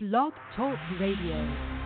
Blog Talk Radio.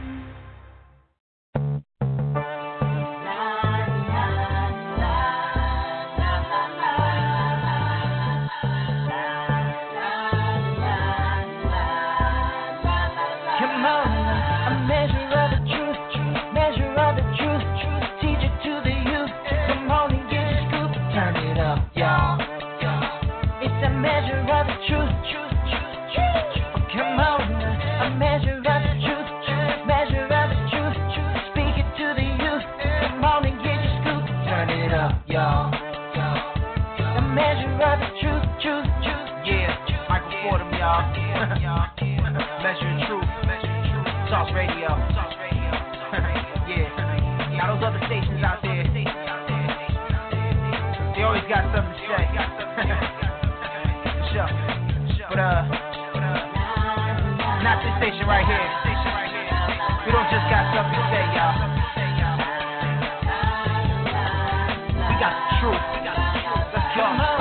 Talk radio. yeah. Now those other stations out there, they always got something to say. Sure. But uh, not this station right here. We don't just got something to say, y'all. We got the truth. Let's go.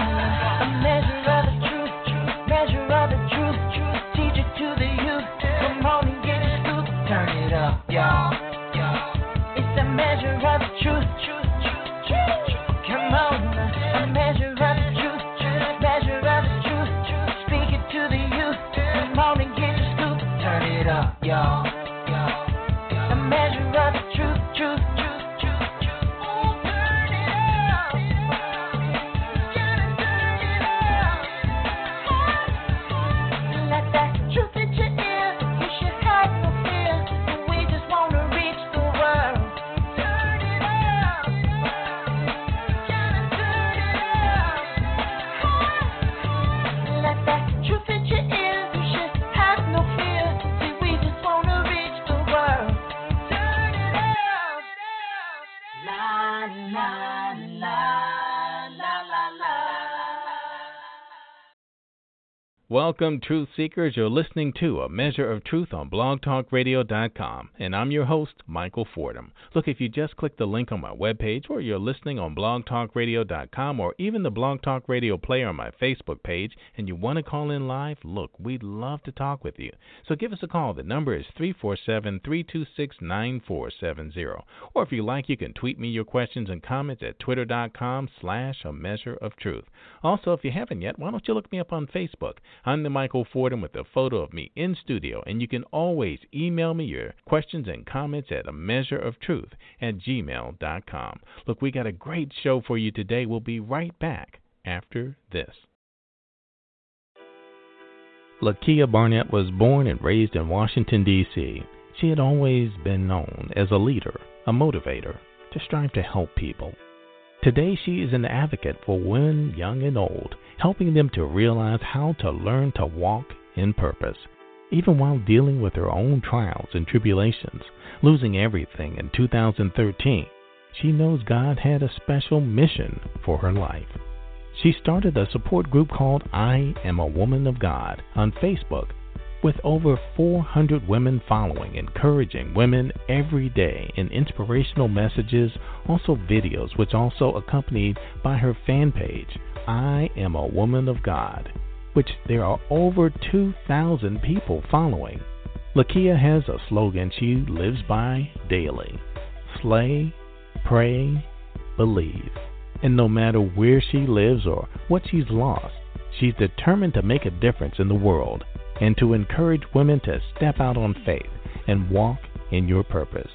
Welcome, Truth Seekers. You're listening to A Measure of Truth on blogtalkradio.com, and I'm your host, Michael Fordham. Look, if you just click the link on my webpage, or you're listening on blogtalkradio.com, or even the Blog Talk Radio player on my Facebook page, and you want to call in live, look, we'd love to talk with you. So give us a call. The number is 347 326 9470. Or if you like, you can tweet me your questions and comments at twitter.com slash A Measure of Truth. Also, if you haven't yet, why don't you look me up on Facebook? I'm the Michael Fordham with a photo of me in studio, and you can always email me your questions and comments at a measure of truth at gmail.com. Look, we got a great show for you today. We'll be right back after this. Lakia Barnett was born and raised in Washington, D.C. She had always been known as a leader, a motivator, to strive to help people. Today, she is an advocate for women, young and old, helping them to realize how to learn to walk in purpose. Even while dealing with her own trials and tribulations, losing everything in 2013, she knows God had a special mission for her life. She started a support group called I Am a Woman of God on Facebook with over 400 women following, encouraging women every day in inspirational messages, also videos, which also accompanied by her fan page, I Am a Woman of God, which there are over 2,000 people following. Lakia has a slogan she lives by daily Slay, pray, believe. And no matter where she lives or what she's lost, she's determined to make a difference in the world and to encourage women to step out on faith and walk in your purpose.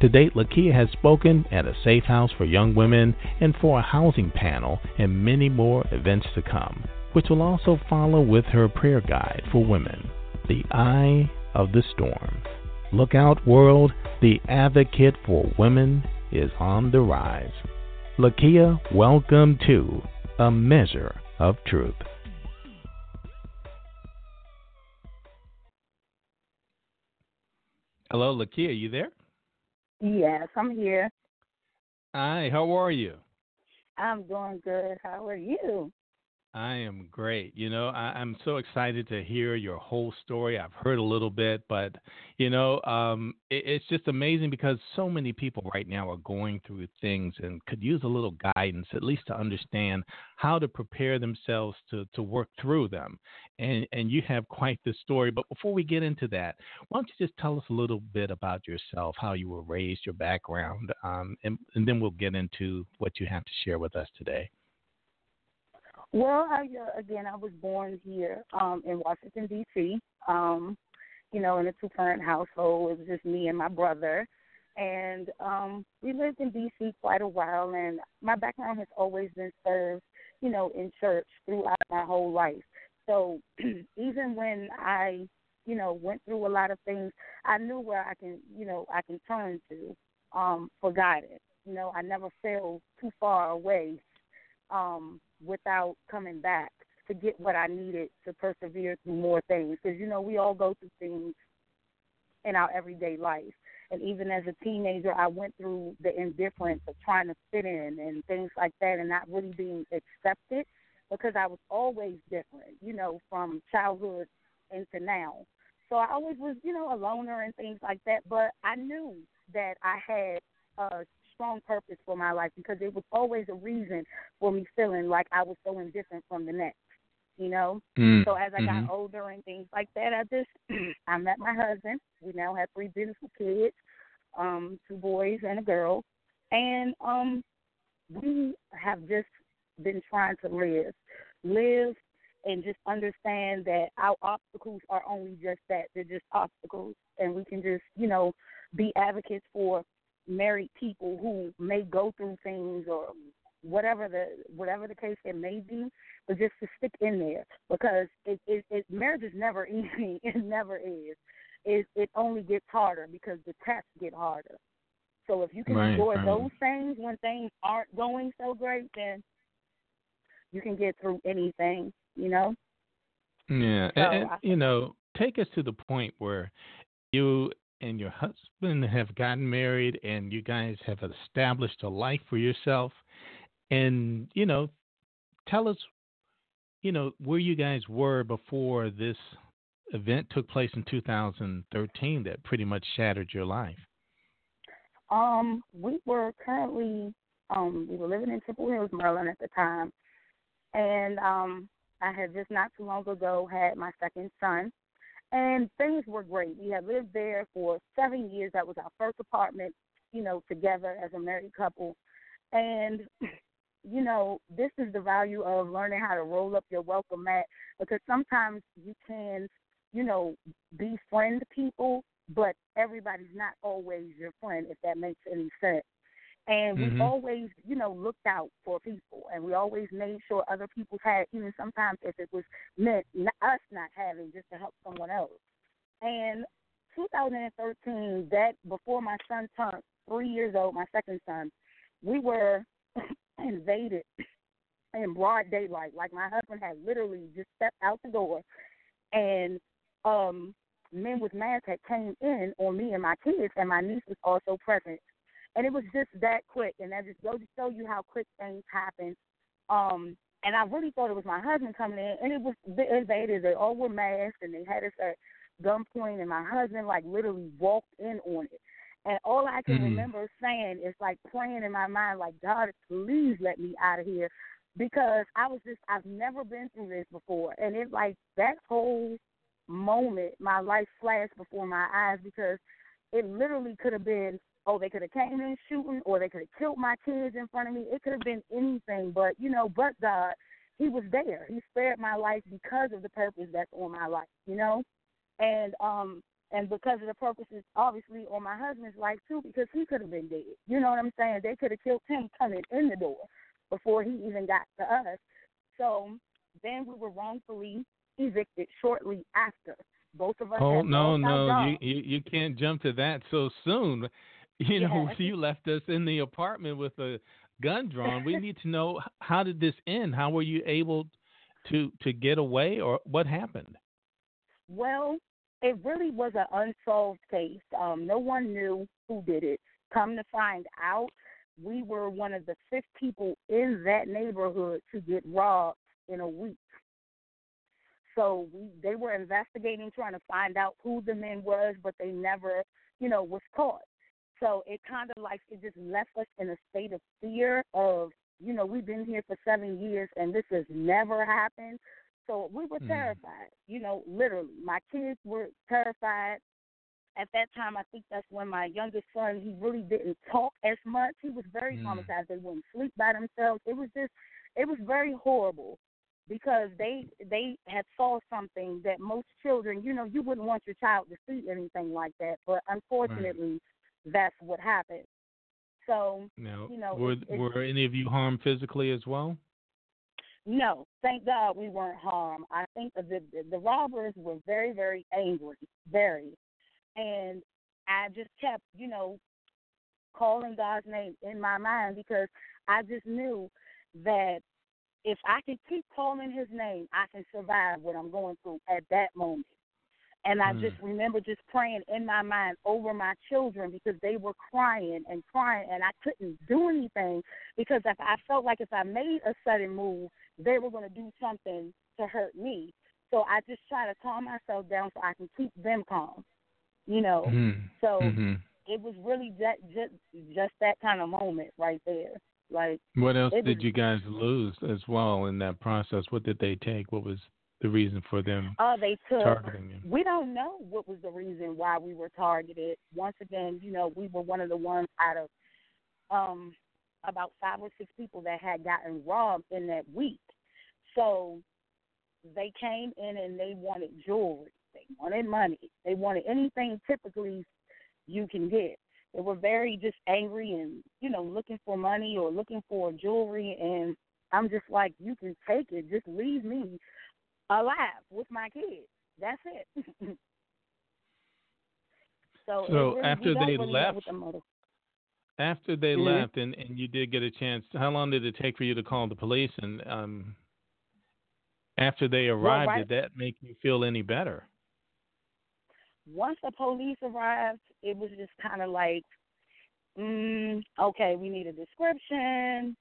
To date, Lakia has spoken at a safe house for young women and for a housing panel and many more events to come, which will also follow with her prayer guide for women, The Eye of the Storm. Look out, world, the advocate for women is on the rise. Lakia, welcome to A Measure of Truth. Hello, Lakia, you there? Yes, I'm here. Hi, how are you? I'm doing good. How are you? I am great. You know, I, I'm so excited to hear your whole story. I've heard a little bit, but you know, um, it, it's just amazing because so many people right now are going through things and could use a little guidance, at least to understand how to prepare themselves to to work through them. And and you have quite the story. But before we get into that, why don't you just tell us a little bit about yourself, how you were raised, your background, um, and, and then we'll get into what you have to share with us today. Well, I, uh, again, I was born here um, in Washington D.C. Um, you know, in a two-parent household. It was just me and my brother, and um, we lived in D.C. quite a while. And my background has always been served, you know, in church throughout my whole life. So even when I, you know, went through a lot of things, I knew where I can, you know, I can turn to um, for guidance. You know, I never fell too far away um, without coming back to get what I needed to persevere through more things. Because you know we all go through things in our everyday life, and even as a teenager, I went through the indifference of trying to fit in and things like that, and not really being accepted because I was always different. You know, from childhood into now. So I always was, you know, a loner and things like that. But I knew that I had a strong purpose for my life because it was always a reason for me feeling like I was so indifferent from the next. You know, Mm, so as I mhm. got older and things like that, I just I met my husband. We now have three beautiful kids, um, two boys and a girl, and um, we have just been trying to live, live, and just understand that our obstacles are only just that. They're just obstacles, and we can just you know be advocates for married people who may go through things or whatever the whatever the case it may be, but just to stick in there because it it, it marriage is never easy. It never is. It it only gets harder because the tests get harder. So if you can Right, endure right. those things when things aren't going so great, then you can get through anything. You know. Yeah, So and, and, I- you know, take us to the point where you and your husband have gotten married, and you guys have established a life for yourself, and you know, tell us, you know, where you guys were before this event took place in 2013 that pretty much shattered your life. Um, we were currently um we were living in Temple Hills, Maryland at the time. And um I had just not too long ago had my second son and things were great. We had lived there for seven years. That was our first apartment, you know, together as a married couple. And you know, this is the value of learning how to roll up your welcome mat because sometimes you can, you know, befriend people, but everybody's not always your friend, if that makes any sense. And we Mhm. always, you know, looked out for people, and we always made sure other people had, even sometimes if it was meant not, us not having, just to help someone else. And 2013, that before my son turned three years old, my second son, we were invaded in broad daylight. Like my husband had literally just stepped out the door, and um, men with masks had came in on me and my kids, and my niece was also present. And it was just that quick, and that just goes to show you how quick things happen. Um, and I really thought it was my husband coming in, and it was the invaders. They all were masked, and they had us at gunpoint, and my husband like literally walked in on it. And all I can Mhm. remember saying is like praying in my mind, like God, please let me out of here, because I was just I've never been through this before, and it like that whole moment, my life flashed before my eyes because it literally could have been, oh, they could have came in shooting, or they could have killed my kids in front of me. It could have been anything, but you know, but God, He was there. He spared my life because of the purpose that's on my life, you know, and um, and because of the purposes obviously on my husband's life too, because he could have been dead. You know what I'm saying? They could have killed him coming in the door before he even got to us. So then we were wrongfully evicted shortly after. Both of us. Oh no, no, you, you you can't jump to that so soon. You know, Yes. you left us in the apartment with a gun drawn. We need to know how did this end? How were you able to to get away, or what happened? Well, it really was an unsolved case. Um, no one knew who did it. Come to find out, we were one of the fifth people in that neighborhood to get robbed in a week. So we they were investigating, trying to find out who the men was, but they never, you know, was caught. So it kind of like it just left us in a state of fear of, you know, we've been here for seven years and this has never happened. So we were Mm. terrified. You know, literally, my kids were terrified. At that time, I think that's when my youngest son he really didn't talk as much. He was very Mm. traumatized. They wouldn't sleep by themselves. It was just, it was very horrible because they they had saw something that most children, you know, you wouldn't want your child to see anything like that. But unfortunately, that's what happened. So Now, You know, were were any of you harmed physically as well? No, thank God we weren't harmed. I think the the, the robbers were very very angry, very, and I just kept you know calling God's name in my mind because I just knew that if I can keep calling His name, I can survive what I'm going through at that moment. And I Mm. just remember just praying in my mind over my children because they were crying and crying, and I couldn't do anything because if I felt like if I made a sudden move, they were going to do something to hurt me. So I just try to calm myself down so I can keep them calm. You know. Mhm. So Mhm. it was really that just just that kind of moment right there. Like What else did was- you guys lose as well in that process? What did they take? What was the reason for them oh, they took. targeting you? We don't know what was the reason why we were targeted. Once again, you know, we were one of the ones out of um about five or six people that had gotten robbed in that week. So they came in and they wanted jewelry. They wanted money. They wanted anything typically you can get. They were very just angry and, you know, looking for money or looking for jewelry and I'm just like, you can take it. Just leave me alive with my kids. That's it. so, So really- after they really left- the After they Mhm. left and, and you did get a chance, how long did it take for you to call the police? And um, after they arrived, right- did that make you feel any better? once the police arrived, it was just kind of like, mm, okay, we need a description.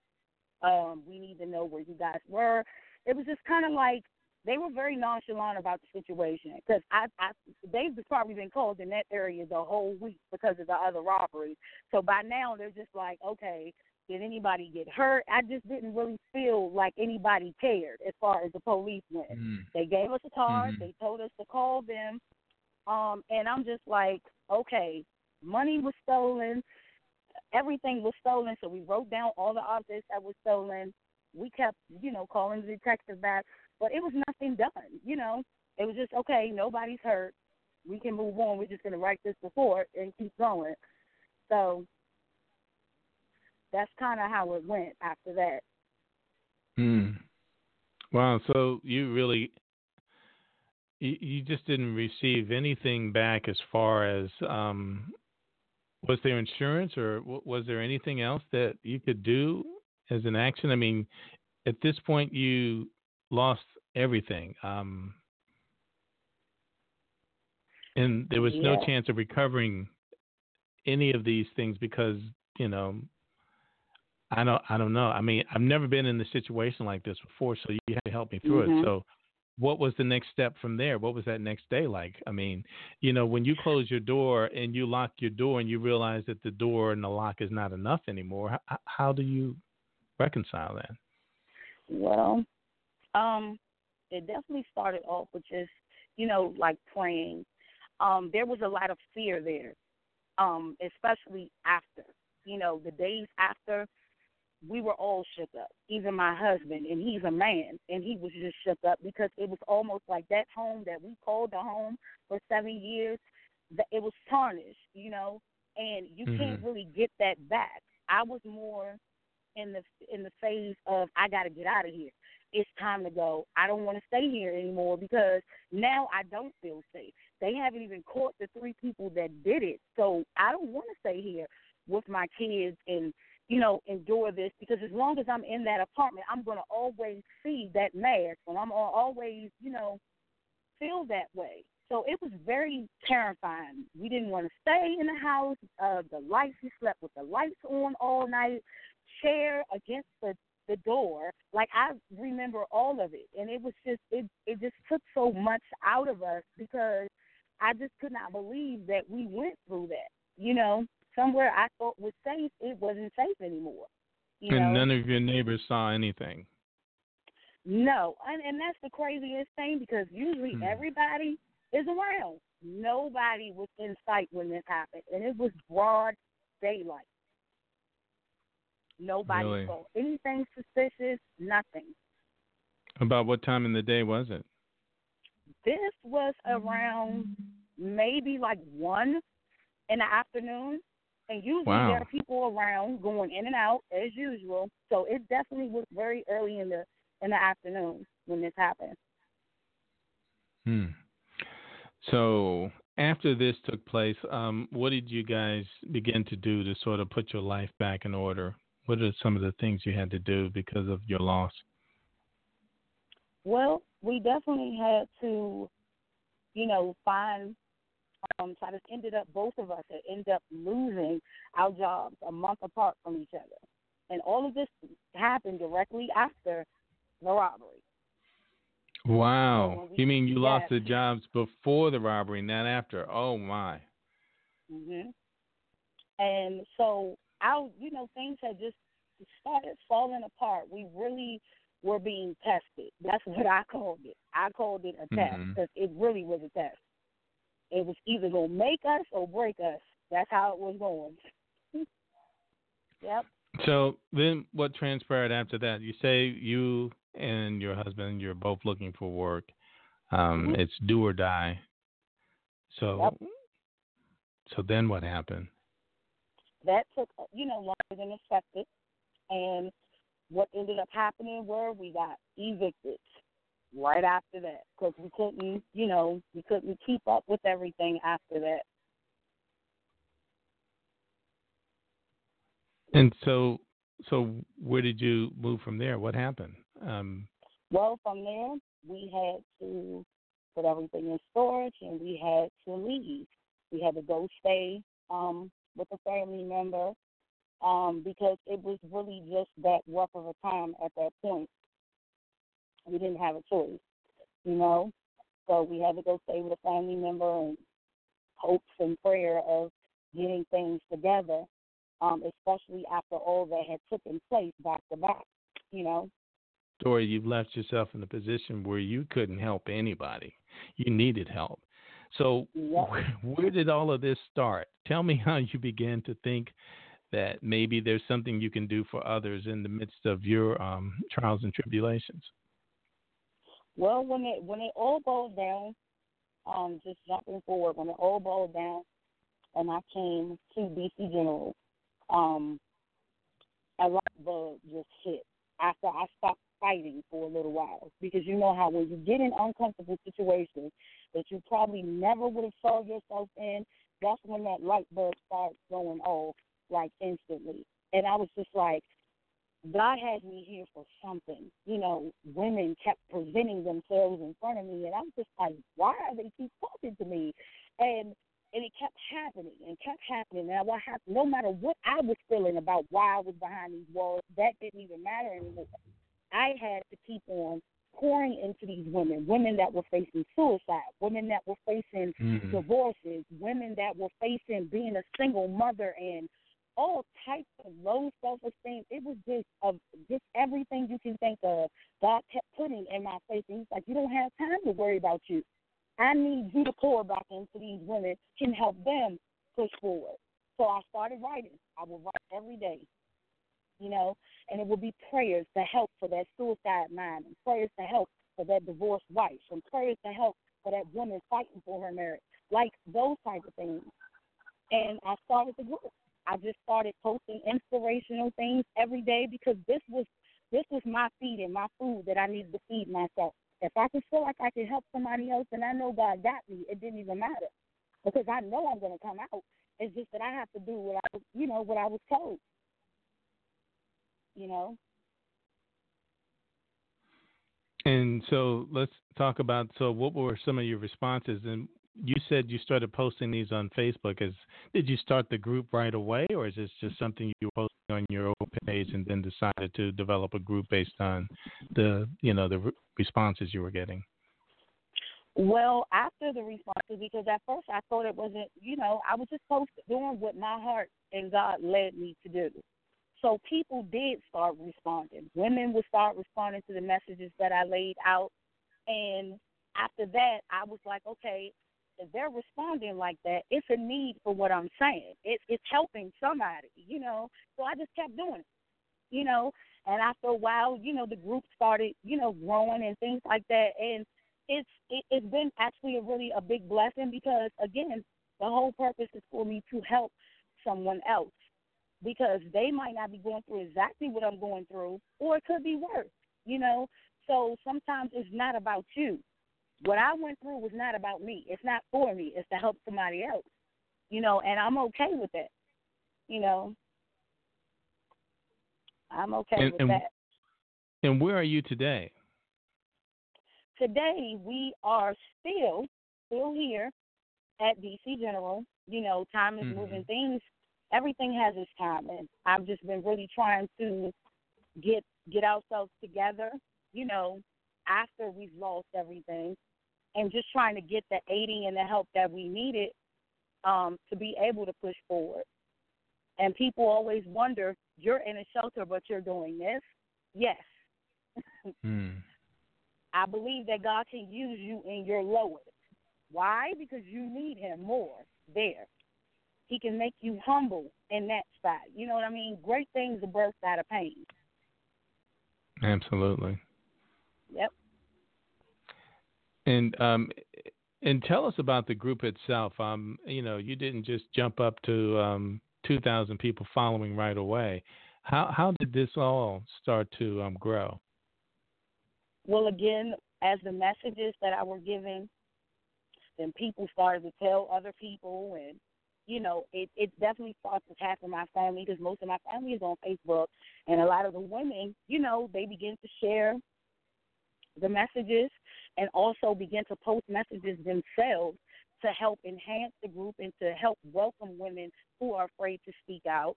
Um, we need to know where you guys were. It was just kind of like they were very nonchalant about the situation because I, I, they've probably been called in that area the whole week because of the other robberies. So by now they're just like, okay, did anybody get hurt? I just didn't really feel like anybody cared as far as the police went. Mm. They gave us a card. Mhm. They told us to call them. Um, and I'm just like, okay, money was stolen, everything was stolen. So we wrote down all the objects that were stolen. We kept, you know, calling the detective back, but it was done. You know, it was just okay. Nobody's hurt. We can move on. We're just gonna write this before and keep going. So that's kind of how it went after that. Hmm. Wow. So you really, you, you just didn't receive anything back as far as, um, was there insurance or w- was there anything else that you could do as an action? I mean, at this point, you lost everything. Um, and there was no chance of recovering any of these things because, you know, I don't I don't know. I mean, I've never been in a situation like this before, so you had to help me through Mhm. it. So what was the next step from there? What was that next day like? I mean, you know, when you close your door and you lock your door and you realize that the door and the lock is not enough anymore, how, how do you reconcile that? Well, um, it definitely started off with just, you know, like praying. Um, there was a lot of fear there, um, especially after, you know, the days after, we were all shook up. Even my husband, and he's a man, and he was just shook up because it was almost like that home that we called the home for seven years, that it was tarnished, you know, and you can't Mhm. really get that back. I was more in the in the phase of I got to get out of here. It's time to go. I don't want to stay here anymore because now I don't feel safe. They haven't even caught the three people that did it, so I don't want to stay here with my kids and you know endure this because as long as I'm in that apartment, I'm going to always see that mask and I'm gonna always you know feel that way. So it was very terrifying. We didn't want to stay in the house. Uh, the lights, we slept with the lights on all night, chair against the the door. Like I remember all of it, and it was just it it just took so much out of us because I just could not believe that we went through that. You know, somewhere I thought was safe, it wasn't safe anymore. You and know, none of your neighbors saw anything. No, and and that's the craziest thing because usually Hmm. everybody is around. Nobody was in sight when this happened, and it was broad daylight. Nobody Really? saw anything suspicious. Nothing. About what time in the day was it? This was around maybe like one in the afternoon, and usually Wow. there are people around going in and out as usual. So it definitely was very early in the in the afternoon when this happened. Hmm. So after this took place, um, what did you guys begin to do to sort of put your life back in order? What are some of the things you had to do because of your loss? Well, we definitely had to, you know, find. Um, so it ended up both of us had ended up losing our jobs a month apart from each other, and all of this happened directly after the robbery. Wow. we- You mean you lost the jobs before the robbery, not after? Oh my. hmm And so our, you know, things had just started falling apart. We really were being tested. That's what I called it. I called it a test because it really was a test. It was either gonna make us or break us. That's how it was going. yep. So then what transpired after that? You say you and your husband, you're both looking for work. Um, Mhm. It's do or die. So, Yep. so then what happened? That took you know longer than expected and what ended up happening were we got evicted right after that because we couldn't you know we couldn't keep up with everything after that And so, so where did you move from there? What happened? Um, well from there we had to put everything in storage and we had to leave we had to go stay um with a family member um because it was really just that rough of a time at that point we didn't have a choice you know. So we had to go stay with a family member and hopes and prayer of getting things together, um, especially after all that had taken place back to back, you know. Dory, you've left yourself in a position where you couldn't help anybody. You needed help. So, Yep. where, did all of this start? Tell me how you began to think that maybe there's something you can do for others in the midst of your um, trials and tribulations. Well, when it when it all boiled down, um, just jumping forward, when it all boiled down, and I came to DC General, um, a light bulb just hit after I stopped fighting for a little while because you know how when you get in uncomfortable situations that you probably never would have saw yourself in, that's when that light bulb starts going off like instantly. And I was just like, God has me here for something. You know, women kept presenting themselves in front of me, and I'm just like, why are they keep talking to me? And and it kept happening and kept happening. And what happened, no matter what I was feeling about why I was behind these walls, that didn't even matter anymore. I had to keep on pouring into these women, women that were facing suicide, women that were facing Mm. divorces, women that were facing being a single mother and all types of low self esteem. It was just of just everything you can think of. God kept putting in my face and he's like, You don't have time to worry about you. I need you to pour back into these women can help them push forward. So I started writing. I would write every day. You know, and it would be prayers to help for that suicide mind and prayers to help for that divorced wife and prayers to help for that woman fighting for her marriage. Like those type of things. And I started the group. I just started posting inspirational things every day because this was this was my feed and my food that I needed to feed myself. If I could feel like I could help somebody else and I know God got me, it didn't even matter. Because I know I'm gonna come out. It's just that I have to do what I you know, what I was told. You know? And so let's talk about so what were some of your responses and you said you started posting these on Facebook. Is did you start the group right away, or is this just something you were posting on your own page and then decided to develop a group based on the you know the responses you were getting? Well, after the responses, because at first I thought it wasn't, you know, I was just supposed to doing what my heart and God led me to do. So people did start responding. Women would start responding to the messages that I laid out. And after that, I was like, okay, if they're responding like that, it's a need for what I'm saying. It's it's helping somebody, you know. So I just kept doing it, you know. And after a while, you know, the group started, you know, growing and things like that. And it's it, it's been actually a really a big blessing because again, the whole purpose is for me to help someone else because they might not be going through exactly what I'm going through, or it could be worse, you know. So sometimes it's not about you. What I went through was not about me. It's not for me. It's to help somebody else, you know. And I'm okay with that, you know. I'm okay And- with and- that. And where are you today? today we are still still here at DC General. You know, time is Mhm. moving. Things, everything has its time, and I've just been really trying to get get ourselves together. You know, after we've lost everything, and just trying to get the aiding and the help that we needed um, to be able to push forward. And people always wonder, you're in a shelter, but you're doing this. Yes, Hmm. I believe that God can use you in your lowest. Why? Because you need Him more there. He can make you humble in that spot. You know what I mean? Great things are birthed out of pain. Absolutely. Yep. And um, and tell us about the group itself. Um, you know, you didn't just jump up to um, 2,000 people following right away. How how did this all start to um, grow? Well, again, as the messages that I were giving, then people started to tell other people, and you know, it it definitely starts to happen my family because most of my family is on Facebook, and a lot of the women, you know, they begin to share the messages and also begin to post messages themselves to help enhance the group and to help welcome women who are afraid to speak out.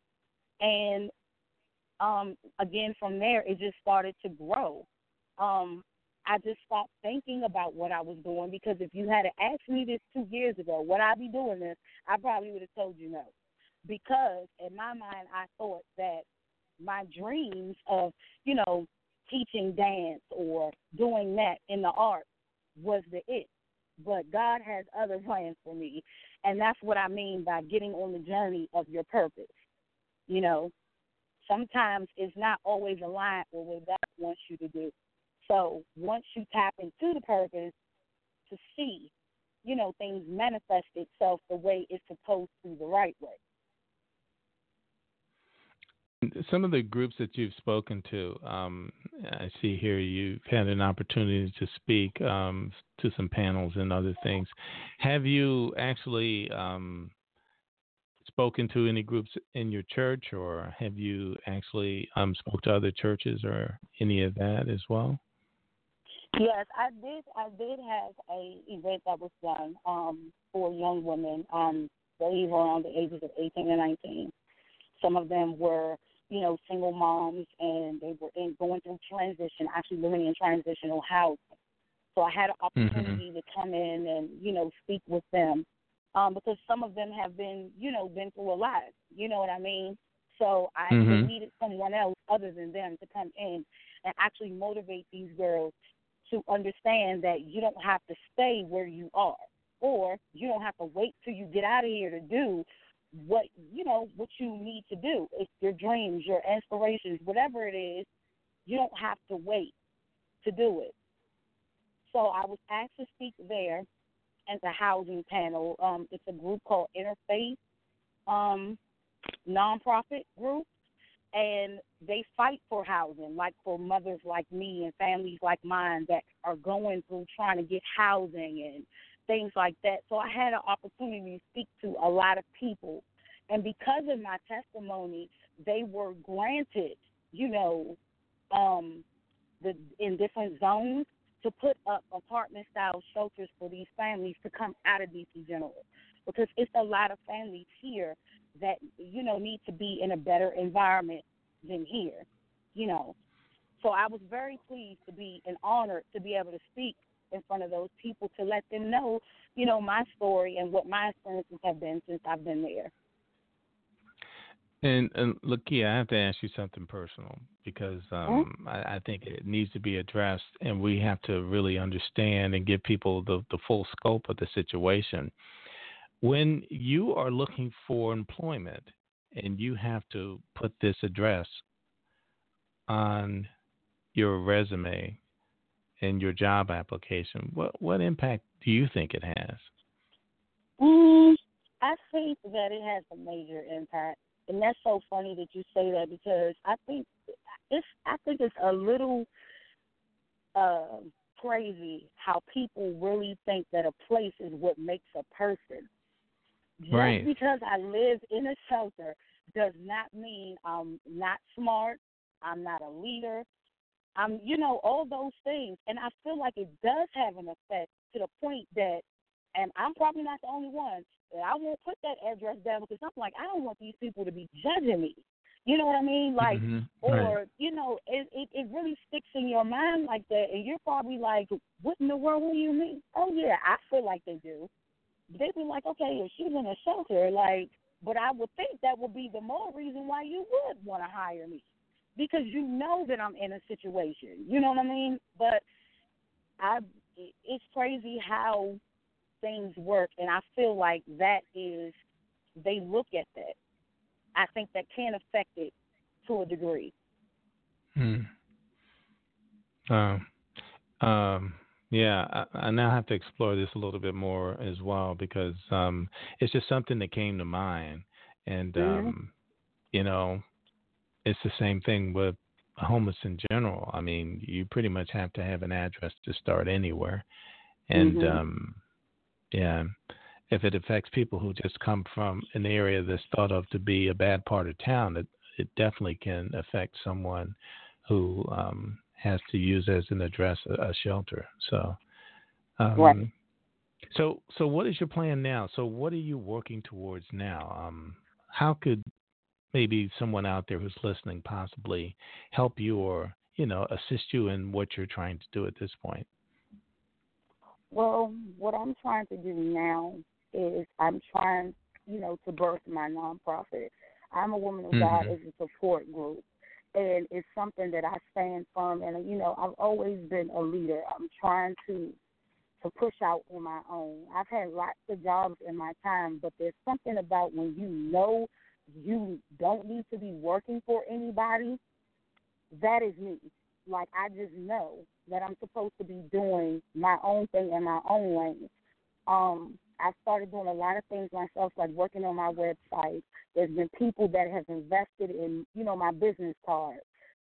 And um, again, from there, it just started to grow. Um, I just stopped thinking about what I was doing because if you had asked me this two years ago, would I be doing this? I probably would have told you no. Because in my mind, I thought that my dreams of, you know, teaching dance or doing that in the art was the it. But God has other plans for me. And that's what I mean by getting on the journey of your purpose. You know, sometimes it's not always aligned with what God wants you to do. So once you tap into the purpose to see, you know, things manifest itself the way it's supposed to, the right way. Some of the groups that you've spoken to, um, I see here you've had an opportunity to speak um, to some panels and other things. Have you actually um, spoken to any groups in your church, or have you actually um, spoke to other churches or any of that as well? Yes, I did. I did have a event that was done um, for young women. Um, they were around the ages of 18 and 19. Some of them were, you know, single moms, and they were in, going through transition, actually living in transitional housing. So I had an opportunity to come in and, you know, speak with them um, because some of them have been, you know, been through a lot. You know what I mean? So I Mhm. needed someone else other than them to come in and actually motivate these girls to understand that you don't have to stay where you are or you don't have to wait till you get out of here to do what you know what you need to do. It's your dreams your aspirations whatever it is you don't have to wait to do it. So i was asked to speak there at a housing panel. Um it's a group called interfaith um nonprofit group and they fight for housing, like for mothers like me and families like mine that are going through trying to get housing and things like that. So I had an opportunity to speak to a lot of people, and because of my testimony, they were granted, you know, um, the in different zones to put up apartment style shelters for these families to come out of DC General because it's a lot of families here that you know need to be in a better environment than here, you know. So I was very pleased to be and honored to be able to speak in front of those people to let them know, you know, my story and what my experiences have been since I've been there. And, and Lakia, I have to ask you something personal because um, Mm-hmm. I, I think it needs to be addressed, and we have to really understand and give people the, the full scope of the situation. When you are looking for employment and you have to put this address on your resume and your job application, what what impact do you think it has? Mm, I think that it has a major impact, and that's so funny that you say that because I think it's I think it's a little uh, crazy how people really think that a place is what makes a person. Just Right. because I live in a shelter does not mean I'm not smart. I'm not a leader. I'm, you know, all those things, and I feel like it does have an effect to the point that and I'm probably not the only one. I won't put that address down because I'm like, I don't want these people to be judging me. You know what I mean? Like, Mhm. or Right. you know, it, it it really sticks in your mind like that, and you're probably like, what in the world? What do you mean? Oh yeah, I feel like they do. They'd be like, okay, if she's in a shelter, like, but I would think that would be the more reason why you would want to hire me because you know that I'm in a situation. You know what I mean? But I, it's crazy how things work, and I feel like that is they look at that. I think that can affect it to a degree. Hmm. Um, um, yeah, I, I now have to explore this a little bit more as well because um, it's just something that came to mind, and Mhm. um, you know, it's the same thing with homeless in general. I mean, you pretty much have to have an address to start anywhere, and Mhm. um, yeah, if it affects people who just come from an area that's thought of to be a bad part of town, it it definitely can affect someone who um, has to use as an address a, a shelter. So, um, Right. so so what is your plan now? So what are you working towards now? Um, how could maybe someone out there who's listening possibly help you or you know assist you in what you're trying to do at this point? Well, what I'm trying to do now is I'm trying, you know, to birth my nonprofit. I'm a woman of God Mhm. as a support group, and it's something that I stand firm. And you know, I've always been a leader. I'm trying to to push out on my own. I've had lots of jobs in my time, but there's something about when you know you don't need to be working for anybody. That is me. Like I just know that I'm supposed to be doing my own thing in my own lane. Um, I started doing a lot of things myself, like working on my website. There's been people that have invested in, you know, my business card.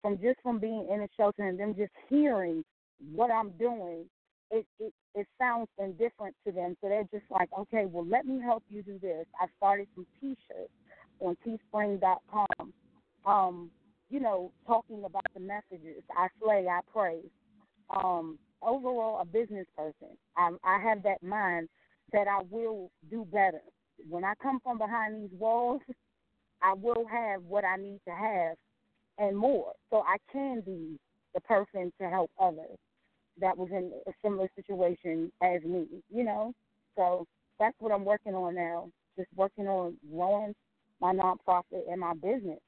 From just from being in a shelter and them just hearing what I'm doing, it it it sounds indifferent to them. So they're just like, okay, well, let me help you do this. I started some T-shirts on Teespring.com. Um, you know, talking about the messages. I slay, I praise. Um, overall, a business person. I, I have that mind that I will do better. When I come from behind these walls, I will have what I need to have and more. So I can be the person to help others that was in a similar situation as me, you know? So that's what I'm working on now. Just working on growing my nonprofit and my business.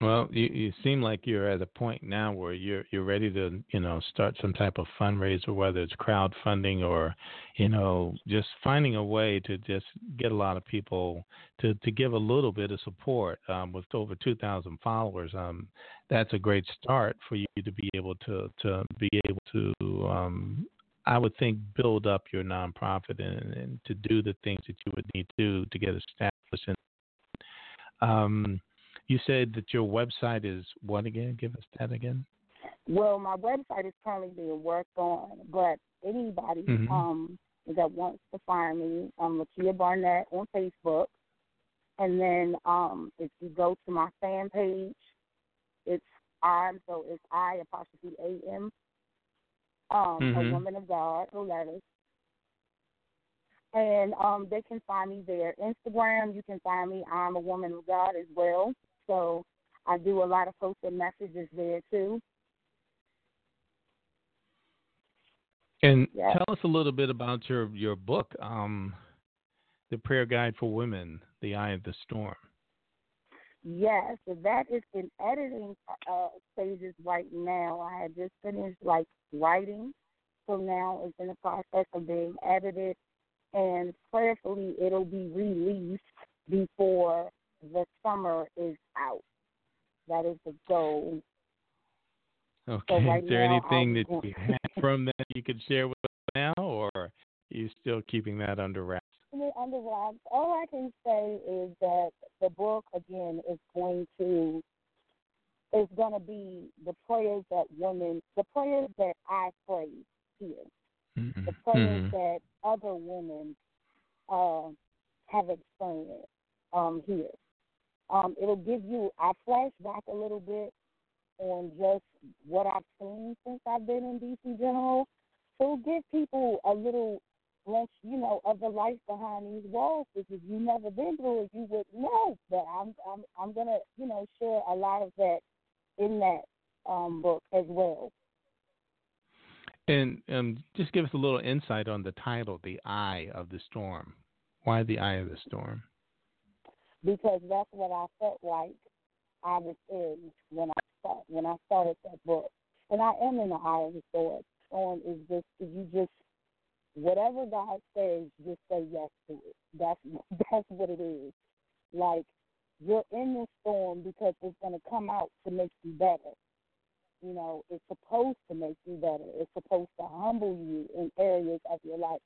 Well, you, you seem like you're at a point now where you're you're ready to you know start some type of fundraiser, whether it's crowdfunding or you know just finding a way to just get a lot of people to to give a little bit of support. Um, with over 2,000 followers, um, that's a great start for you to be able to to be able to um, I would think build up your nonprofit and, and to do the things that you would need to to get established. And, um, you said that your website is what again? Give us that again. Well, my website is currently being worked on, but anybody Mhm. um, that wants to find me, I'm Lakia Barnett on Facebook. And then um, if you go to my fan page, it's I, so it's I apostrophe A M, um, Mhm. a woman of God, the letters. And um, they can find me there. Instagram, you can find me. I'm a woman of God as well. So I do a lot of posted messages there too. And Yeah. tell us a little bit about your your book. Um, the prayer guide for women, The Eye of the Storm. Yes, so that is in editing uh, stages right now. I had just finished like writing, so now it's in the process of being edited, and prayerfully it'll be released before the summer is out. That is the goal. Okay. right is there anything that you have from that you could share with us now, or are you still keeping that under wraps? under wraps. All I can say is that the book again is going to is going to be the prayers that women, the prayers that I pray here, Mm-hmm. the prayers that other women uh, have experienced um, here. Um, it'll give you. I flash back a little bit on just what I've seen since I've been in DC General. So give people a little glimpse, you know, of the life behind these walls. Because if you've never been through it, you would know. But I'm I'm I'm gonna, you know, share a lot of that in that um, book as well. And um, just give us a little insight on the title, The Eye of the Storm. Why the Eye of the Storm? Because that's what I felt like I was in when I start, when I started that book. And I am in the eye of the storm. Storm is just you just whatever God says, just say yes to it. That's that's what it is. Like you're in the storm because it's gonna come out to make you better. You know, it's supposed to make you better. It's supposed to humble you in areas of your life.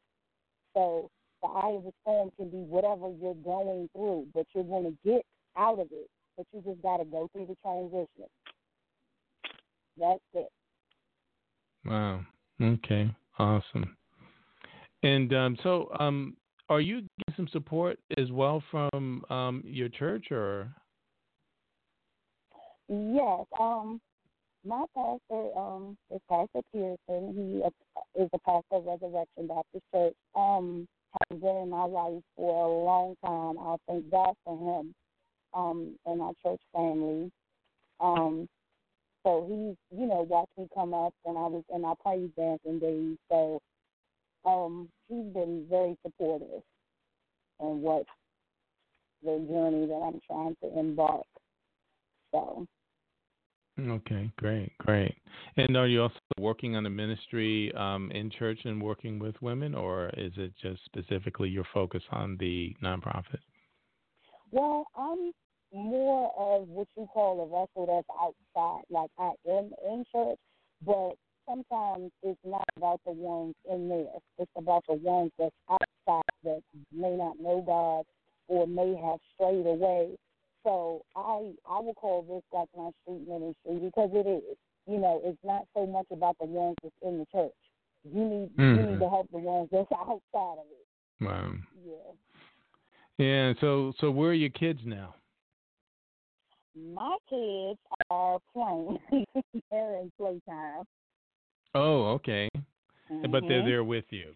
So the eye of the storm can be whatever you're going through, but you're going to get out of it. But you just got to go through the transition. That's it. Wow. Okay. Awesome. And um, so, um, are you getting some support as well from um, your church, or? Yes. Um, my pastor um is Pastor Pearson. He is a pastor of Resurrection Baptist Church. Um, been in my life for a long time. I thank God for him. Um, and our church family. Um, so he's, you know, watched me come up when I was in my praise dancing days. So um, he's been very supportive in what the journey that I'm trying to embark. So Okay, great, great. And are you also working on the ministry um, in church and working with women, or is it just specifically your focus on the nonprofit? Well, I'm more of what you call a vessel that's outside. Like I am in church, but sometimes it's not about the ones in there. It's about the ones that's outside that may not know God or may have strayed away. So I I will call this like my street ministry because it is. You know, it's not so much about the ones that's in the church. You need you Mhm. need to help the ones that's outside of it. Wow. Yeah. Yeah. So, so where are your kids now? My kids are playing. They're in playtime. Oh, okay. But they're Mhm. there with you.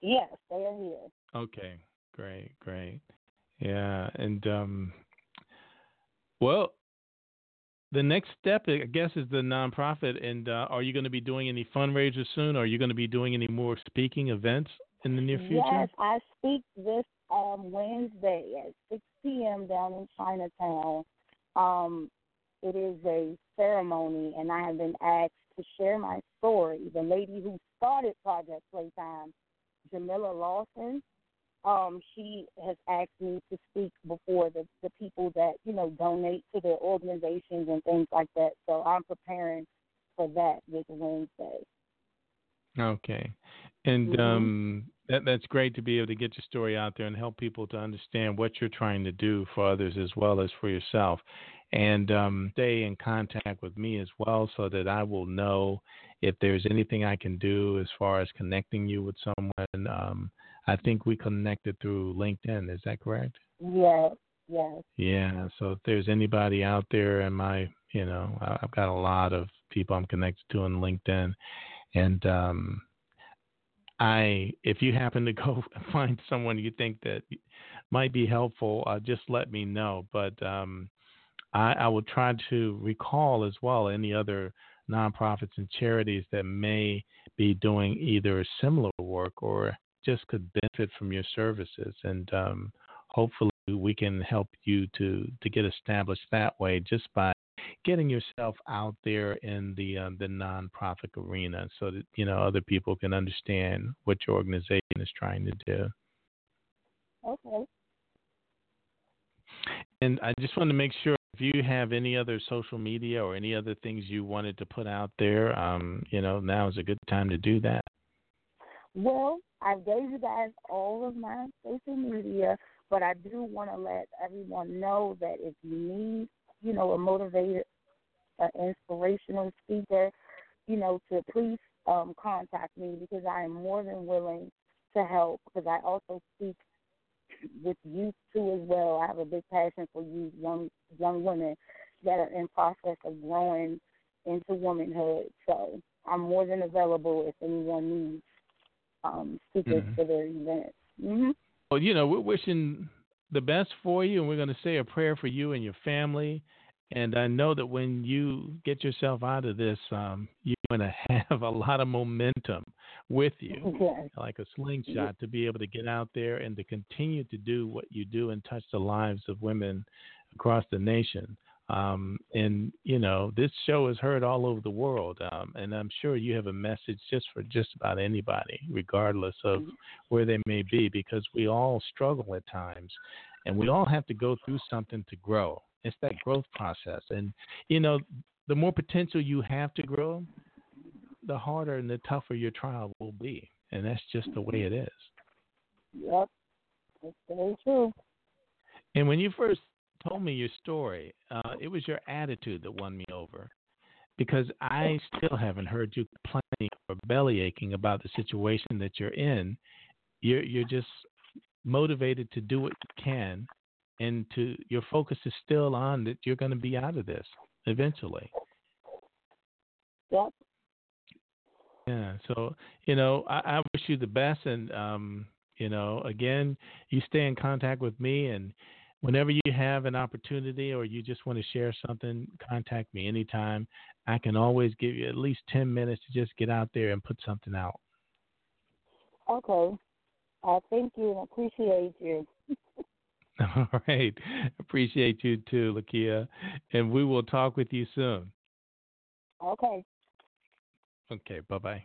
Yes, they are here. Okay, great, great. Yeah, and um, well, the next step, I guess, is the nonprofit. And uh, are you going to be doing any fundraisers soon? Are you going to be doing any more speaking events in the near future? Yes, I speak this um, Wednesday at 6 p.m. down in Chinatown. Um, it is a ceremony, and I have been asked to share my story. The lady who started Project Playtime, Jamila Lawson, um, she has asked me to speak before the, the people that, you know, donate to their organizations and things like that. So I'm preparing for that this Wednesday. Okay, and Mhm. um, that that's great to be able to get your story out there and help people to understand what you're trying to do for others as well as for yourself, and um, stay in contact with me as well so that I will know if there's anything I can do as far as connecting you with someone. Um, I think we connected through LinkedIn. Is that correct? Yes, yes. Yeah. So if there's anybody out there in my, you know, I've got a lot of people I'm connected to on LinkedIn, and um, I, if you happen to go find someone you think that might be helpful, uh, just let me know. But um, I, I will try to recall as well any other nonprofits and charities that may be doing either similar work or just could benefit from your services, and um, hopefully we can help you to to get established that way just by getting yourself out there in the uh, the nonprofit arena, so that you know other people can understand what your organization is trying to do. Okay. And I just want to make sure if you have any other social media or any other things you wanted to put out there, um, you know, now is a good time to do that. Well, I gave you guys all of my social media, but I do want to let everyone know that if you need, you know, a motivated, uh, inspirational speaker, you know, to please um, contact me because I am more than willing to help because I also speak with youth too as well. I have a big passion for youth, young young women that are in process of growing into womanhood. So I'm more than available if anyone needs um, speakers Mhm. for their events. hmm Well, you know, we're wishing the best for you, and we're going to say a prayer for you and your family. And I know that when you get yourself out of this, um, you're going to have a lot of momentum with you, Yes. like a slingshot, to be able to get out there and to continue to do what you do and touch the lives of women across the nation. Um, and you know, this show is heard all over the world, um, and I'm sure you have a message just for just about anybody, regardless of where they may be, because we all struggle at times, and we all have to go through something to grow. It's that growth process, and you know, the more potential you have to grow, the harder and the tougher your trial will be, and that's just the way it is. Yep. It's very true. And when you first told me your story, uh, it was your attitude that won me over. Because I still haven't heard you complaining or belly aching about the situation that you're in. You're you're just motivated to do what you can, and to your focus is still on that you're going to be out of this eventually. Yep. Yeah. So you know, I, I wish you the best, and um, you know, again, you stay in contact with me, and whenever you have an opportunity or you just want to share something, contact me anytime. I can always give you at least ten minutes to just get out there and put something out. Okay. I thank you and appreciate you. All right. Appreciate you too, Lakia, and we will talk with you soon. Okay. Okay. Bye bye.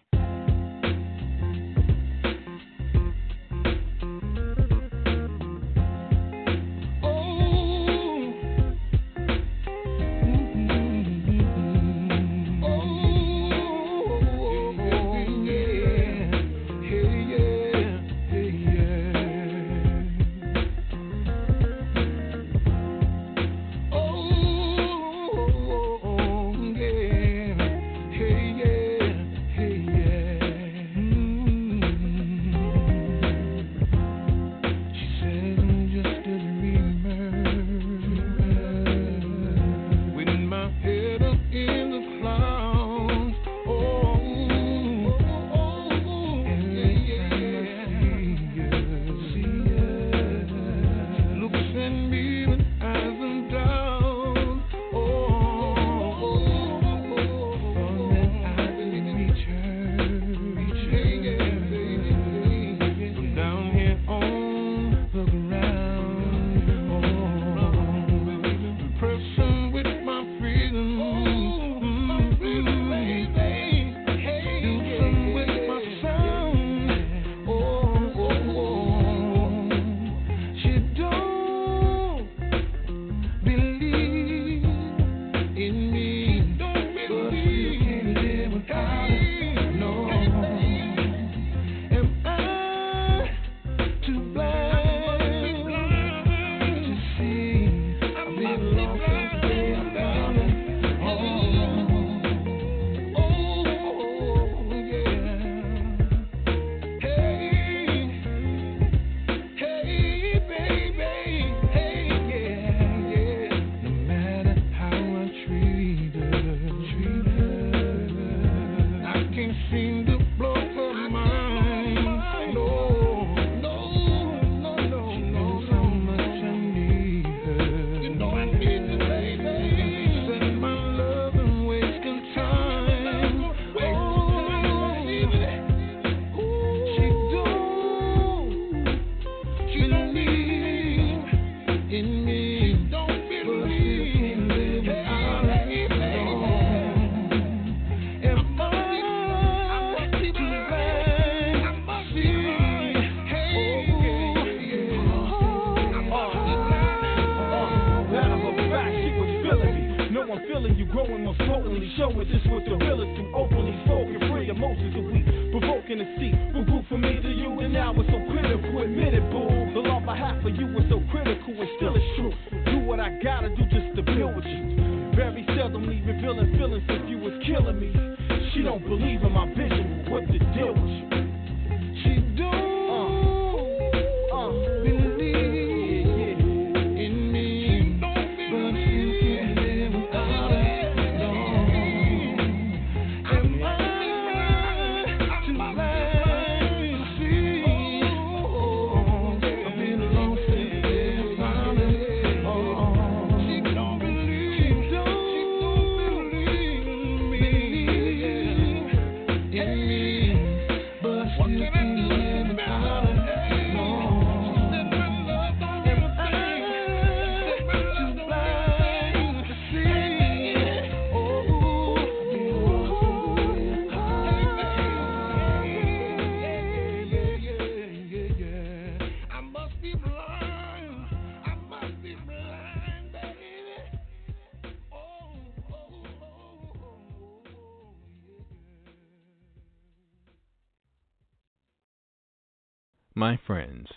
My friends,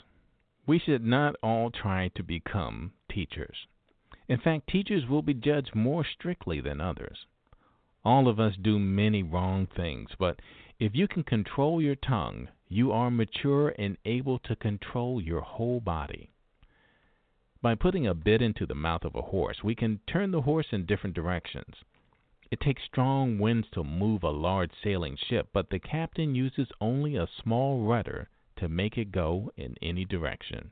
we should not all try to become teachers. In fact, teachers will be judged more strictly than others. All of us do many wrong things, but if you can control your tongue, you are mature and able to control your whole body. By putting a bit into the mouth of a horse, we can turn the horse in different directions. It takes strong winds to move a large sailing ship, but the captain uses only a small rudder to make it go in any direction.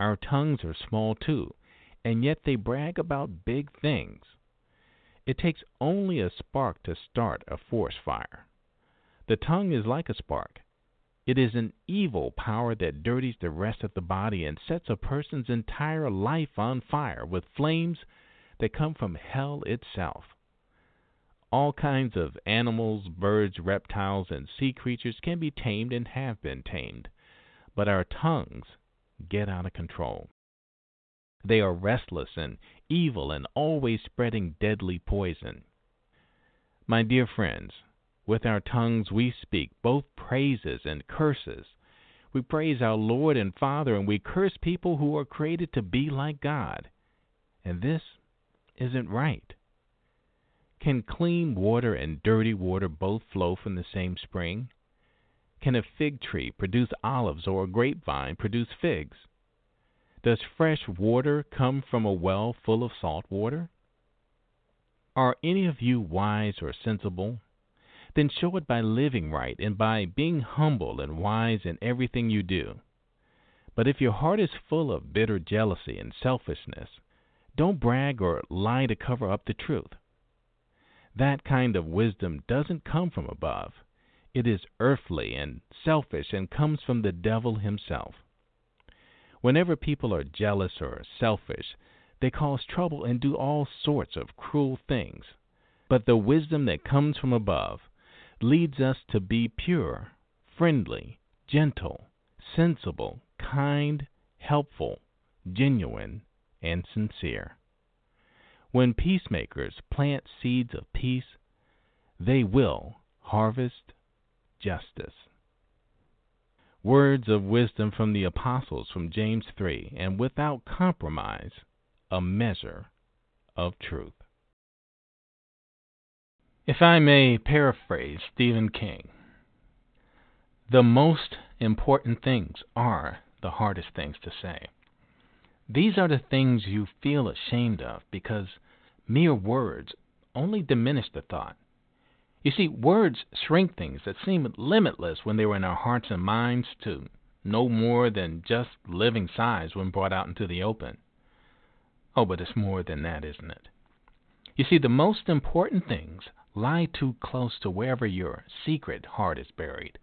Our tongues are small too, and yet they brag about big things. It takes only a spark to start a forest fire. The tongue is like a spark. It is an evil power that dirties the rest of the body and sets a person's entire life on fire with flames that come from hell itself. All kinds of animals, birds, reptiles, and sea creatures can be tamed and have been tamed, but our tongues get out of control. They are restless and evil and always spreading deadly poison. My dear friends, with our tongues we speak both praises and curses. We praise our Lord and Father, and we curse people who are created to be like God. And this isn't right. Can clean water and dirty water both flow from the same spring? Can a fig tree produce olives or a grapevine produce figs? Does fresh water come from a well full of salt water? Are any of you wise or sensible? Then show it by living right and by being humble and wise in everything you do. But if your heart is full of bitter jealousy and selfishness, don't brag or lie to cover up the truth. That kind of wisdom doesn't come from above. It is earthly and selfish and comes from the devil himself. Whenever people are jealous or selfish, they cause trouble and do all sorts of cruel things. But the wisdom that comes from above leads us to be pure, friendly, gentle, sensible, kind, helpful, genuine, and sincere. When peacemakers plant seeds of peace, they will harvest justice. Words of wisdom from the apostles from James 3, and without compromise, a measure of truth. If I may paraphrase Stephen King, the most important things are the hardest things to say. These are the things you feel ashamed of because mere words only diminish the thought. You see, words shrink things that seem limitless when they were in our hearts and minds to no more than just living size when brought out into the open. Oh, but it's more than that, isn't it? You see, the most important things lie too close to wherever your secret heart is buried.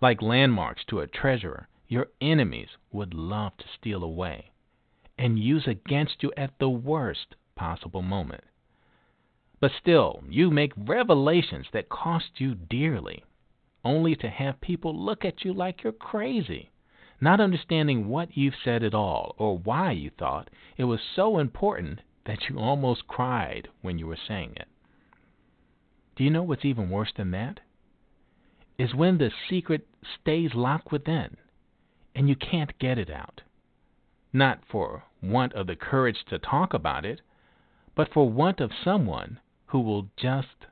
Like landmarks to a treasure, your enemies would love to steal away and use against you at the worst possible moment. But still, you make revelations that cost you dearly, only to have people look at you like you're crazy, not understanding what you've said at all or why you thought it was so important that you almost cried when you were saying it. Do you know what's even worse than that? Is when the secret stays locked within and you can't get it out. Not for want of the courage to talk about it, but for want of someone who will just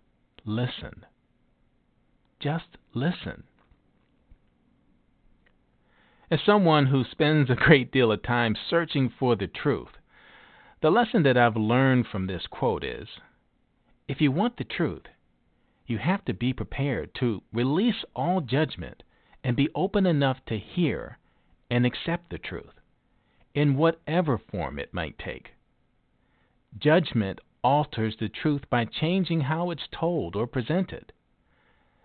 listen. Just listen. As someone who spends a great deal of time searching for the truth, the lesson that I've learned from this quote is if you want the truth, you have to be prepared to release all judgment and be open enough to hear and accept the truth, in whatever form it might take. Judgment alters the truth by changing how it's told or presented.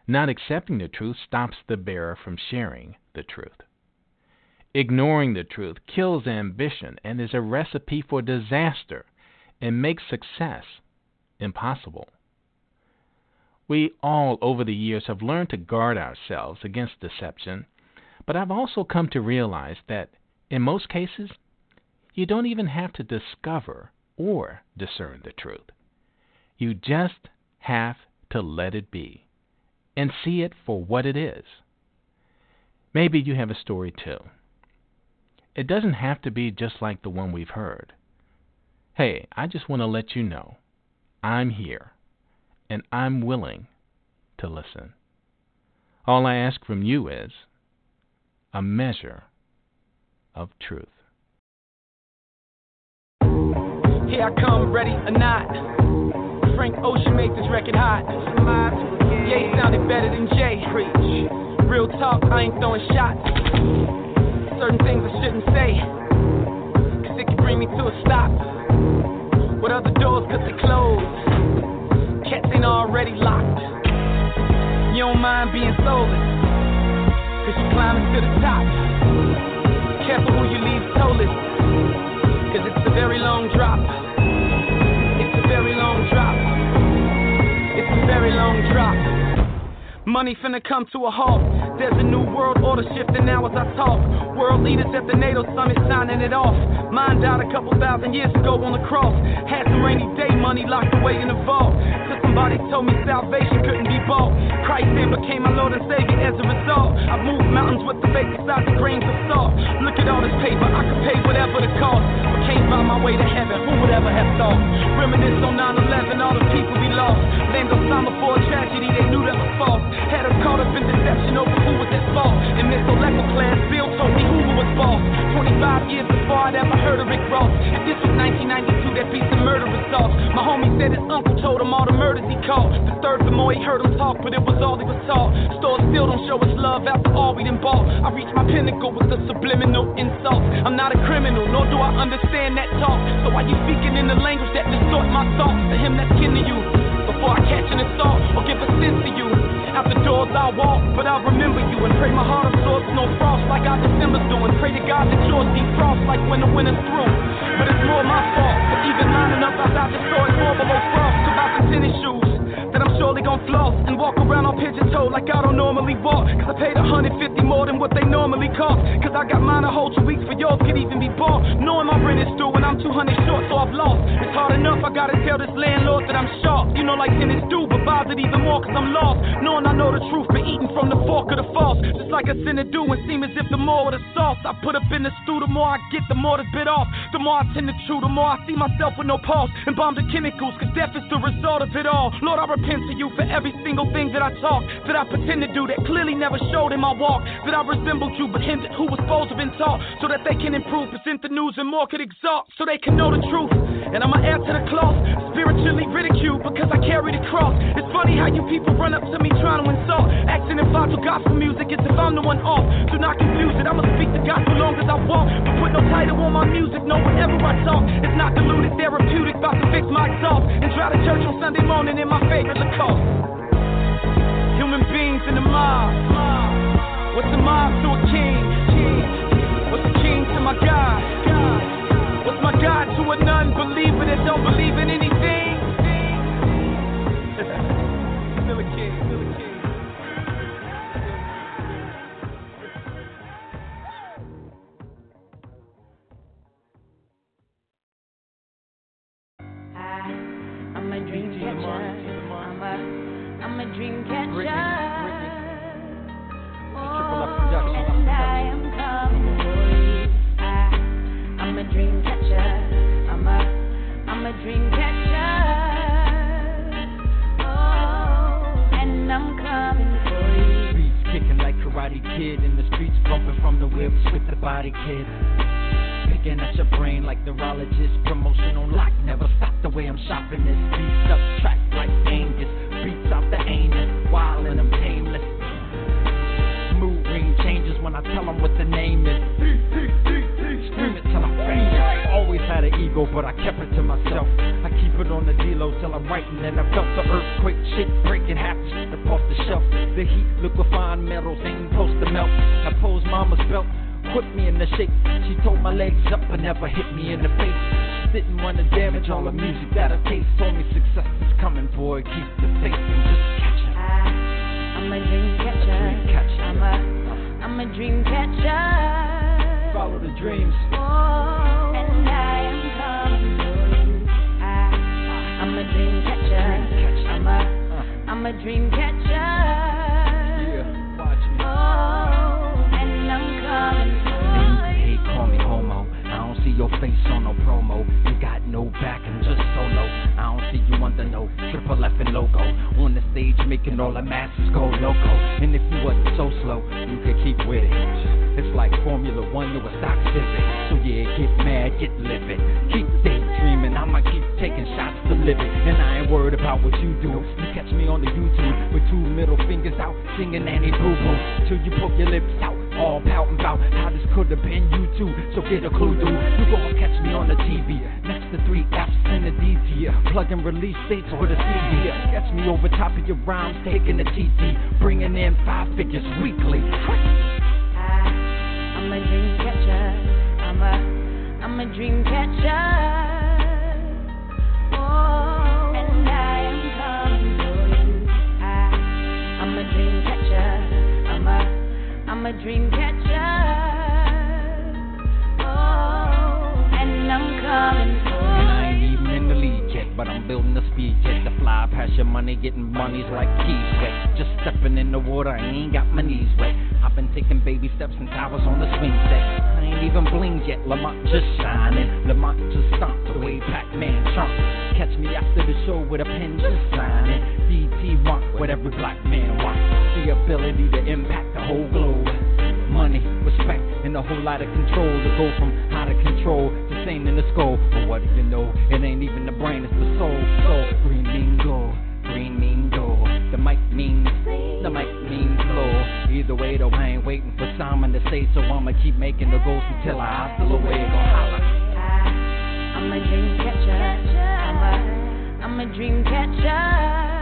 Not accepting the truth stops the bearer from sharing the truth. Ignoring the truth kills ambition and is a recipe for disaster and makes success impossible. We all, over the years, have learned to guard ourselves against deception, but I've also come to realize that in most cases, you don't even have to discover or discern the truth. You just have to let it be and see it for what it is. Maybe you have a story too. It doesn't have to be just like the one we've heard. Hey, I just want to let you know I'm here and I'm willing to listen. All I ask from you is a measure of truth. Here I come, ready or not. Frank Ocean made this record hot. He sounded better than Jay. Real talk, I ain't throwing shots certain things I shouldn't say. Cause it bring me to a stop. What other doors could they close? Cats ain't already locked. You don't mind being soulless. Cause you're climbing to the top. Careful who you Money finna come to a halt. There's a new world order shifting now as I talk. World leaders at the NATO summit signing it off. Mine died a couple thousand years ago on the cross. Had some rainy day money locked away in the vault. Till somebody told me salvation couldn't be bought. Christ then became my Lord and Savior as a result. I've moved mountains with the faith beside the grains of salt. Look at all this paper, I could pay whatever the cost. But can't find my way to heaven, who would ever have thought? Reminisce on 9 11, all the people we lost. Land Osama for a tragedy, they knew that was false. Had us caught up in deception over who was at fault. In this Oleco class, Bill told me who was boss. 25 years before I'd ever heard of Rick Ross. If this was 1992, that piece of murder off. My homie said his uncle told him all the murders he caught. The third, the more he heard him talk, but it was all he was taught. Stores still don't show us love after all we done bought. I reached my pinnacle with the subliminal insults. I'm not a criminal, nor do I understand that talk. So why you speaking in the language that distort my thoughts to him that's kin to you? Before I catch an assault or give a sense to you. Out the doors I walk, but I remember you and pray my heart absorbs no frost like I December's doing. Pray to God that yours defrost like when the winter's through. But it's more my fault for even lining up outside the store. It's more below frost about the tennis shoes that I'm surely gon' floss and walk around on pigeon toed like I don't normally walk. Cause I paid 150 more than what they normally cost. Cause I got mine a whole two weeks for yours could even be bought. Knowing my rent is due and I'm 200 short, so I've lost. It's hard enough, I gotta tell this landlord that I'm sharp. You know, like tenants do, but bothered even more cause I'm lost. Knowing I know the truth, but eating from the fork of the false. Just like a sinner do and seem as if the more of the sauce I put up in the stew, the more I get, the more that's bit off. The more I tend to chew, the more I see myself with no pulse. And bomb the chemicals, cause death is the result of it all. Lord, I repent to you for every single thing that I talk, that I pretend to do, that clearly never showed in my walk, that I resembled you but hindered who was supposed to have been taught, so that they can improve, present the news and more could exalt, so they can know the truth. And I'm an heir to the cloth, spiritually ridiculed because I carry the cross. It's funny how you people run up to me trying to insult, acting I do gospel music as if I'm the one off. Do not confuse it, I'ma speak the gospel long as I walk, but put no title on my music, no whenever I talk. It's not diluted, therapeutic, about to fix my exhaust, and try to church on Sunday morning in my mob. What's a mob to a king? A king to my God? What's my God to a non-believer that don't believe in anything? A king. A king. dream catcher. I'm a dream catcher. Brittany, Oh, F Production. and I am coming for you. I, I'm a dream catcher. I'm a, I'm a dream catcher. Oh, and I'm coming for you. Beats kicking like Karate Kid in the streets, bumping from the whips with the body kid. Picking at your brain like neurologist, promotion on lock, never stop the way I'm shopping this. Beast but I kept it to myself. I keep it on the D-Lo till I'm writing, and I felt the earthquake shit breaking half the shit off the shelf. The heat liquefying metals ain't supposed to melt. I posed mama's belt, put me in the shape. She told my legs up and never hit me in the face. She didn't want to damage all the music that I taste. Told me success is coming, boy, keep the faith and just catch it. I, I'm a dream catcher. Dream catcher. I'm a, I'm a dream catcher. Follow the dreams. Oh, and I am Dream catcher. I'm a, Uh, I'm a dream catcher. yeah, watch me. Oh, and I'm coming for Hey, you. call me homo. I don't see your face on no promo. You got no back and just solo. I don't see you under no triple F and logo. On the stage making all the masses go loco. And if you wasn't so slow, you could keep with it. It's like Formula One to a stock civic. So yeah, get mad, get livid. Keep daydreaming, I'ma keep taking shots it. And I ain't worried about what you do. You catch me on the YouTube with two middle fingers out, singing Annie Boo Boo. Till you poke your lips out, all pouting about how this could have been you too. So get a clue, dude. You gon' catch me on the TV next to three F's and a DT. Plug and release dates for the CD. Catch me over top of your rhymes, taking the TT, bringing in five figures weekly. I, I'm a dream catcher. I'm a, I'm a dream catcher. I'm a dream catcher. Oh, and I'm coming but I'm building a speed jet to fly past your money, getting monies like keys wet. Just stepping in the water, I ain't got my knees wet. I've been taking baby steps since I was on the swing set. I ain't even blinged yet, Lamont just shining. Lamont just stomped the way Pac-Man Trump. Catch me after the show with a pen just signing. DT want what every black man wants. Ability to impact the whole globe. Money, respect, and a whole lot of control to go from out of control to sane in the skull. But what do you know? It ain't even the brain, it's the soul. So green mean go, green mean go. The mic means the mic means flow. Either way though, I ain't waiting for Simon to say so. I'ma keep making the goals until I hustle away. Go holla. I, I'm a dream catcher. I'm a, I'm a dream catcher.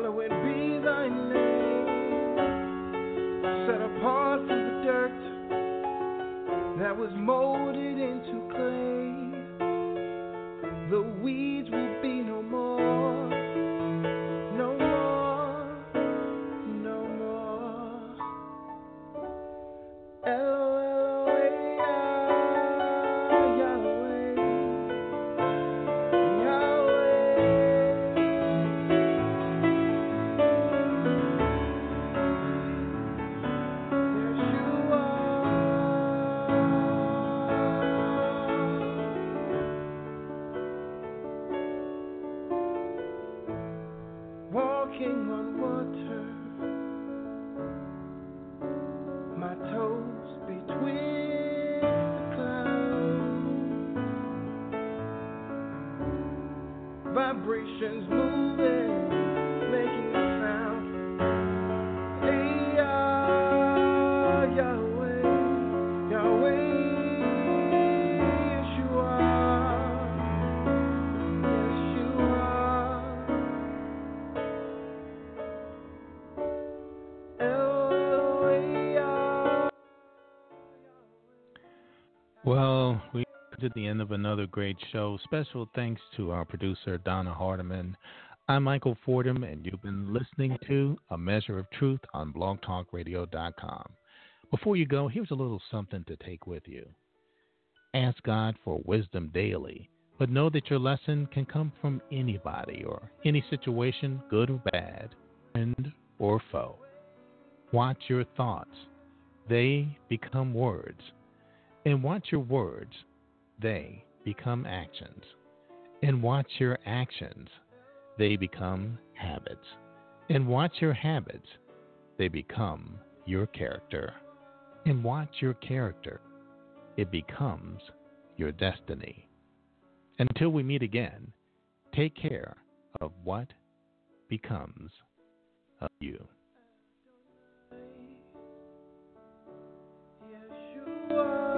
Hallowed be thy name, the end of another great show. Special thanks to our producer, Donna Hardiman. I'm Michael Fordham, and you've been listening to A Measure of Truth on blogtalkradio.com. Before you go, here's a little something to take with you. Ask God for wisdom daily, but know that your lesson can come from anybody or any situation, good or bad, friend or foe. Watch your thoughts, they become words. And watch your words, they become actions. And watch your actions, they become habits. And watch your habits, they become your character. And watch your character, it becomes your destiny. Until we meet again, take care of what becomes of you. Yeshua.